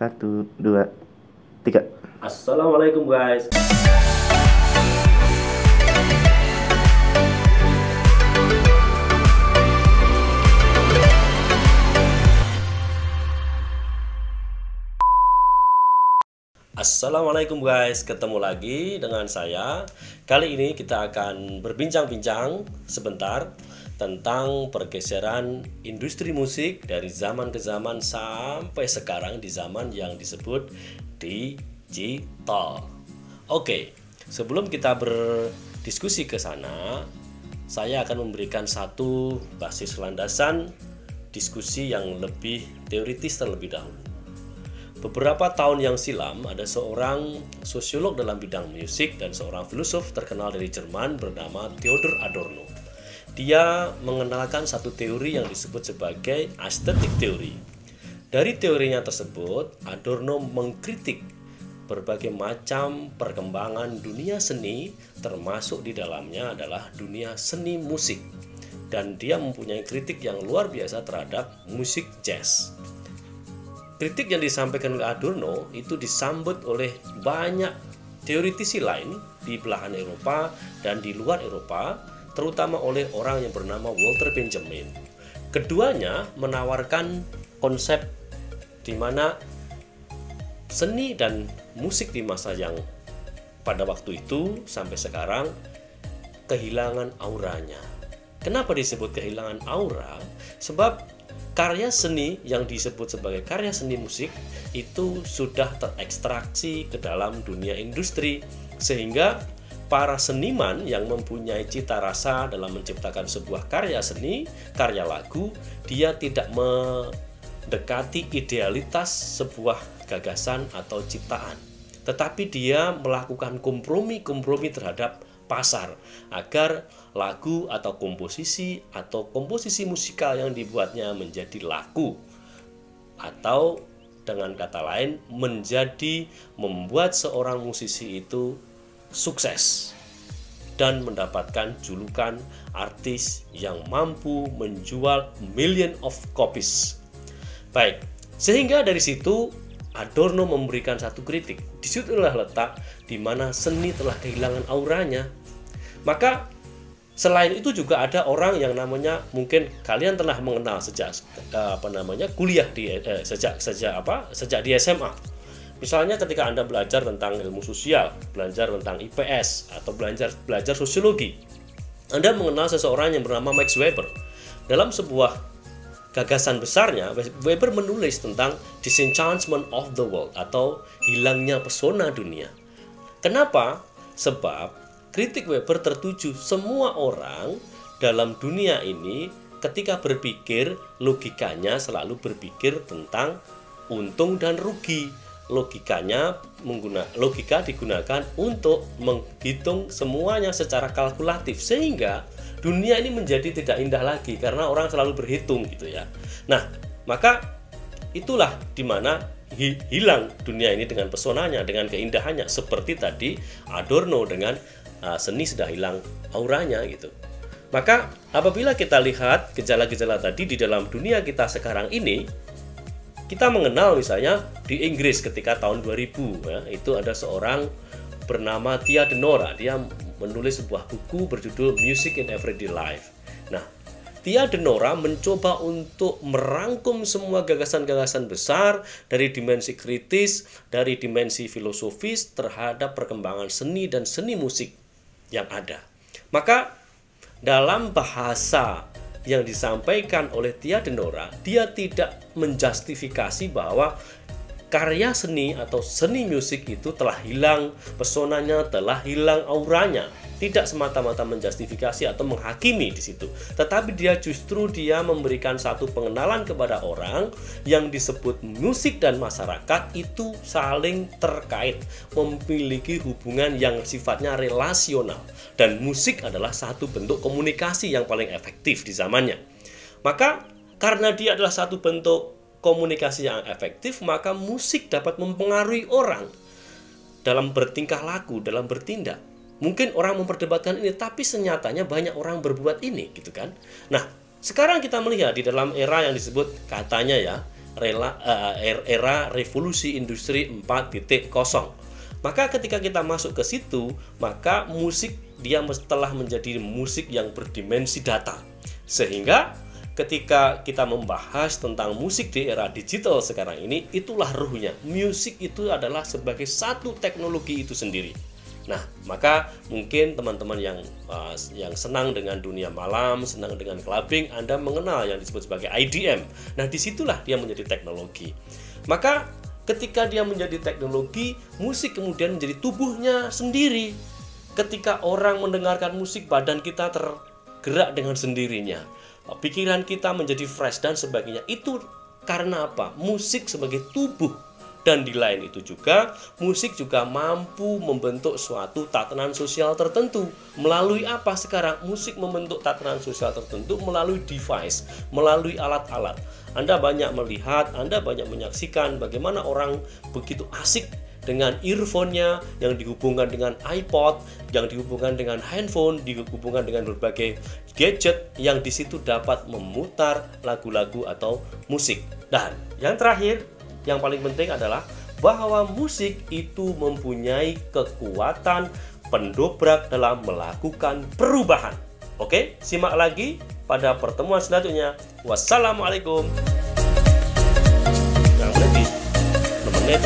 Satu, dua, tiga. Assalamualaikum guys. Assalamualaikum guys, ketemu lagi dengan saya. Kali ini kita akan berbincang-bincang sebentar tentang pergeseran industri musik dari zaman ke zaman sampai sekarang di zaman yang disebut digital. Oke, sebelum kita berdiskusi ke sana, saya akan memberikan satu basis landasan diskusi yang lebih teoritis terlebih dahulu. Beberapa tahun yang silam, ada seorang sosiolog dalam bidang musik dan seorang filosof terkenal dari Jerman bernama Theodor Adorno. Dia mengenalkan satu teori yang disebut sebagai aesthetic theory. Dari teorinya tersebut, Adorno mengkritik berbagai macam perkembangan dunia seni, termasuk di dalamnya adalah dunia seni musik. Dan dia mempunyai kritik yang luar biasa terhadap musik jazz. Kritik yang disampaikan oleh Adorno itu disambut oleh banyak teoritisi lain di belahan Eropa dan di luar Eropa, terutama oleh orang yang bernama Walter Benjamin. Keduanya menawarkan konsep di mana seni dan musik di masa yang pada waktu itu sampai sekarang kehilangan auranya. Kenapa disebut kehilangan aura? Sebab karya seni yang disebut sebagai karya seni musik itu sudah terekstraksi ke dalam dunia industri sehingga para seniman yang mempunyai cita rasa dalam menciptakan sebuah karya seni, karya lagu, dia tidak mendekati idealitas sebuah gagasan atau ciptaan, tetapi dia melakukan kompromi-kompromi terhadap pasar agar lagu atau komposisi atau komposisi musikal yang dibuatnya menjadi laku atau dengan kata lain menjadi membuat seorang musisi itu sukses dan mendapatkan julukan artis yang mampu menjual million of copies. Baik, sehingga dari situ Adorno memberikan satu kritik. Di situlah letak di mana seni telah kehilangan auranya. Maka Selain itu juga ada orang yang namanya mungkin kalian telah mengenal sejak eh, apa namanya kuliah di eh, sejak sejak apa sejak di SMA. Misalnya ketika Anda belajar tentang ilmu sosial, belajar tentang IPS atau belajar belajar sosiologi. Anda mengenal seseorang yang bernama Max Weber. Dalam sebuah gagasan besarnya, Weber menulis tentang disenchantment of the world atau hilangnya pesona dunia. Kenapa? Sebab kritik Weber tertuju semua orang dalam dunia ini ketika berpikir logikanya selalu berpikir tentang untung dan rugi. Logikanya mengguna logika digunakan untuk menghitung semuanya secara kalkulatif sehingga dunia ini menjadi tidak indah lagi karena orang selalu berhitung gitu ya. Nah, maka itulah di mana hilang dunia ini dengan pesonanya, dengan keindahannya seperti tadi Adorno dengan uh, seni sudah hilang auranya gitu. Maka apabila kita lihat gejala-gejala tadi di dalam dunia kita sekarang ini, kita mengenal misalnya di Inggris ketika tahun 2000 ya, itu ada seorang bernama Tia Denora, dia menulis sebuah buku berjudul Music in Everyday Life. Nah, Tia Denora mencoba untuk merangkum semua gagasan-gagasan besar dari dimensi kritis, dari dimensi filosofis terhadap perkembangan seni dan seni musik yang ada. Maka dalam bahasa yang disampaikan oleh Tia Denora, dia tidak menjustifikasi bahwa karya seni atau seni musik itu telah hilang pesonanya, telah hilang auranya tidak semata-mata menjustifikasi atau menghakimi di situ, tetapi dia justru dia memberikan satu pengenalan kepada orang yang disebut musik dan masyarakat itu saling terkait, memiliki hubungan yang sifatnya relasional dan musik adalah satu bentuk komunikasi yang paling efektif di zamannya. Maka karena dia adalah satu bentuk komunikasi yang efektif, maka musik dapat mempengaruhi orang dalam bertingkah laku, dalam bertindak. Mungkin orang memperdebatkan ini, tapi senyatanya banyak orang berbuat ini, gitu kan? Nah, sekarang kita melihat di dalam era yang disebut katanya ya, rela, uh, era revolusi industri 4.0. Maka ketika kita masuk ke situ, maka musik dia telah menjadi musik yang berdimensi data. Sehingga ketika kita membahas tentang musik di era digital sekarang ini, itulah ruhnya. Musik itu adalah sebagai satu teknologi itu sendiri. Nah, maka mungkin teman-teman yang uh, yang senang dengan dunia malam, senang dengan clubbing, Anda mengenal yang disebut sebagai IDM. Nah, di situlah dia menjadi teknologi. Maka ketika dia menjadi teknologi, musik kemudian menjadi tubuhnya sendiri. Ketika orang mendengarkan musik, badan kita tergerak dengan sendirinya. Pikiran kita menjadi fresh dan sebagainya. Itu karena apa? Musik sebagai tubuh dan di lain itu juga, musik juga mampu membentuk suatu tatanan sosial tertentu. Melalui apa sekarang? Musik membentuk tatanan sosial tertentu melalui device, melalui alat-alat. Anda banyak melihat, Anda banyak menyaksikan bagaimana orang begitu asik dengan earphone-nya yang dihubungkan dengan iPod, yang dihubungkan dengan handphone, dihubungkan dengan berbagai gadget yang di situ dapat memutar lagu-lagu atau musik. Dan yang terakhir, yang paling penting adalah bahwa musik itu mempunyai kekuatan pendobrak dalam melakukan perubahan. Oke, simak lagi pada pertemuan selanjutnya. Wassalamualaikum. Berarti menit